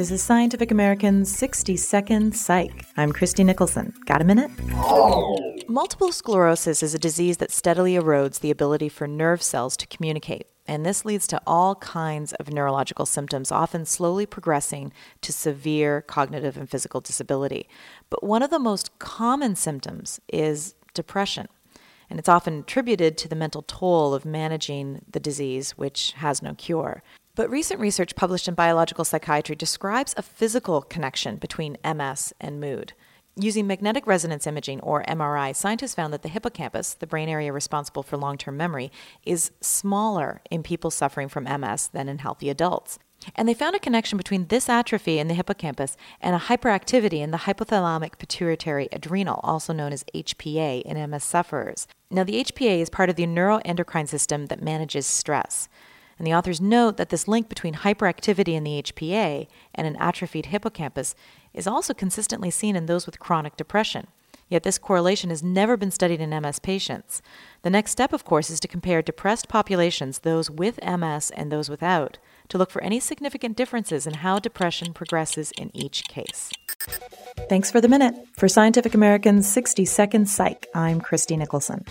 This is Scientific American's 60 Second Psych. I'm Christie Nicholson. Got a minute? Multiple sclerosis is a disease that steadily erodes the ability for nerve cells to communicate, and this leads to all kinds of neurological symptoms, often slowly progressing to severe cognitive and physical disability. But one of the most common symptoms is depression and it's often attributed to the mental toll of managing the disease, which has no cure. But recent research published in Biological Psychiatry describes a physical connection between MS and mood. Using magnetic resonance imaging, or MRI, scientists found that the hippocampus, the brain area responsible for long term memory, is smaller in people suffering from MS than in healthy adults. And they found a connection between this atrophy in the hippocampus and a hyperactivity in the hypothalamic pituitary adrenal, also known as HPA, in MS sufferers. Now, the HPA is part of the neuroendocrine system that manages stress. And the authors note that this link between hyperactivity in the HPA and an atrophied hippocampus is also consistently seen in those with chronic depression. Yet this correlation has never been studied in MS patients. The next step, of course, is to compare depressed populations, those with MS and those without, to look for any significant differences in how depression progresses in each case. Thanks for the minute. For Scientific American's 60 Second Psych, I'm Christie Nicholson.